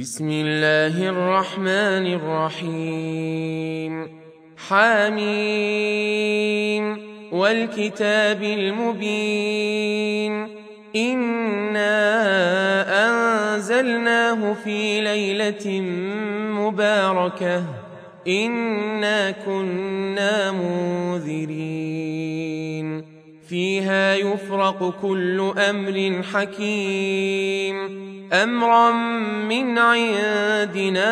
بسم الله الرحمن الرحيم. حاميم والكتاب المبين. إنا أنزلناه في ليلة مباركة. إنا كنا منذرين. فيها يفرق كل أمر حكيم. أمرا من عندنا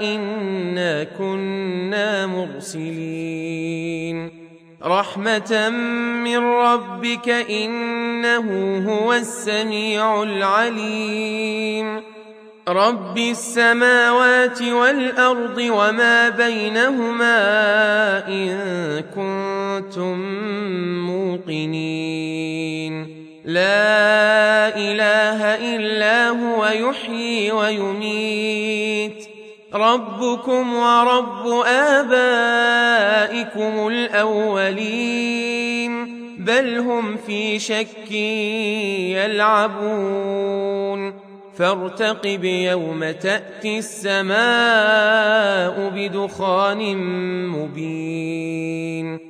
إنا كنا مرسلين. رحمة من ربك إنه هو السميع العليم. رب السماوات والأرض وما بينهما إن كنتم موقنين. لا إله إلا هو يحيي ويميت. ربكم ورب آبائكم الأولين. بل هم في شك يلعبون. فارتقب يوم تأتي السماء بدخان مبين.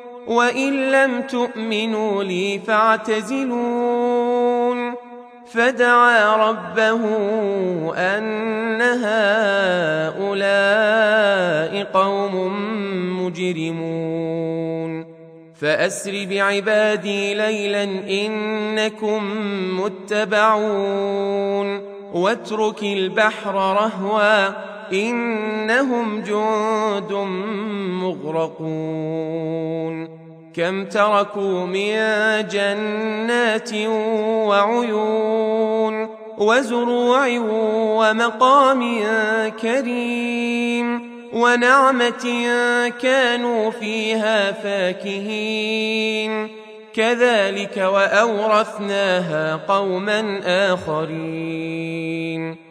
وإن لم تؤمنوا لي فاعتزلون. فدعا ربه أن هؤلاء قوم مجرمون. فأسر بعبادي ليلا إنكم متبعون. واترك البحر رهوا إنهم جند مغرقون. كم تركوا من جنات وعيون وزروع ومقام كريم ونعمة كانوا فيها فاكهين. كذلك وأورثناها قوما آخرين.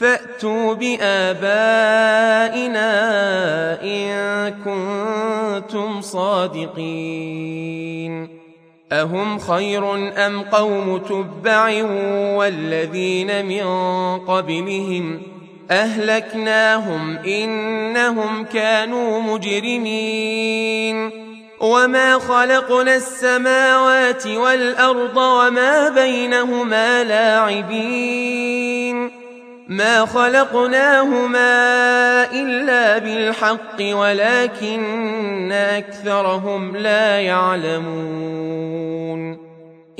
فأتوا بآبائنا إن كنتم صادقين. أهم خير أم قوم تبع والذين من قبلهم أهلكناهم إنهم كانوا مجرمين. وما خلقنا السماوات والأرض وما بينهما لاعبين. ما خلقناهما إلا بالحق ولكن أكثرهم لا يعلمون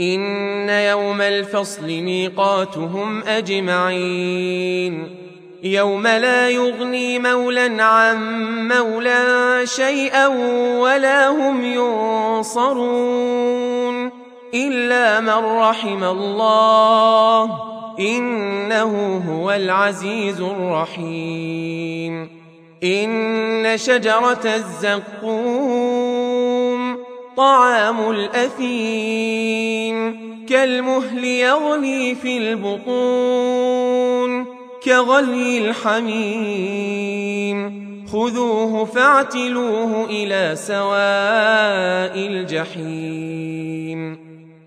إن يوم الفصل ميقاتهم أجمعين يوم لا يغني مولا عن مولا شيئا ولا هم ينصرون الا من رحم الله إنه هو العزيز الرحيم. إن شجرة الزقوم طعام الأثيم كالمهل يغلي في البطون كغلي الحميم. خذوه فاعتلوه إلى سواء الجحيم.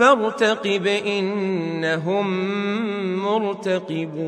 فارتقب إنهم مرتقبون.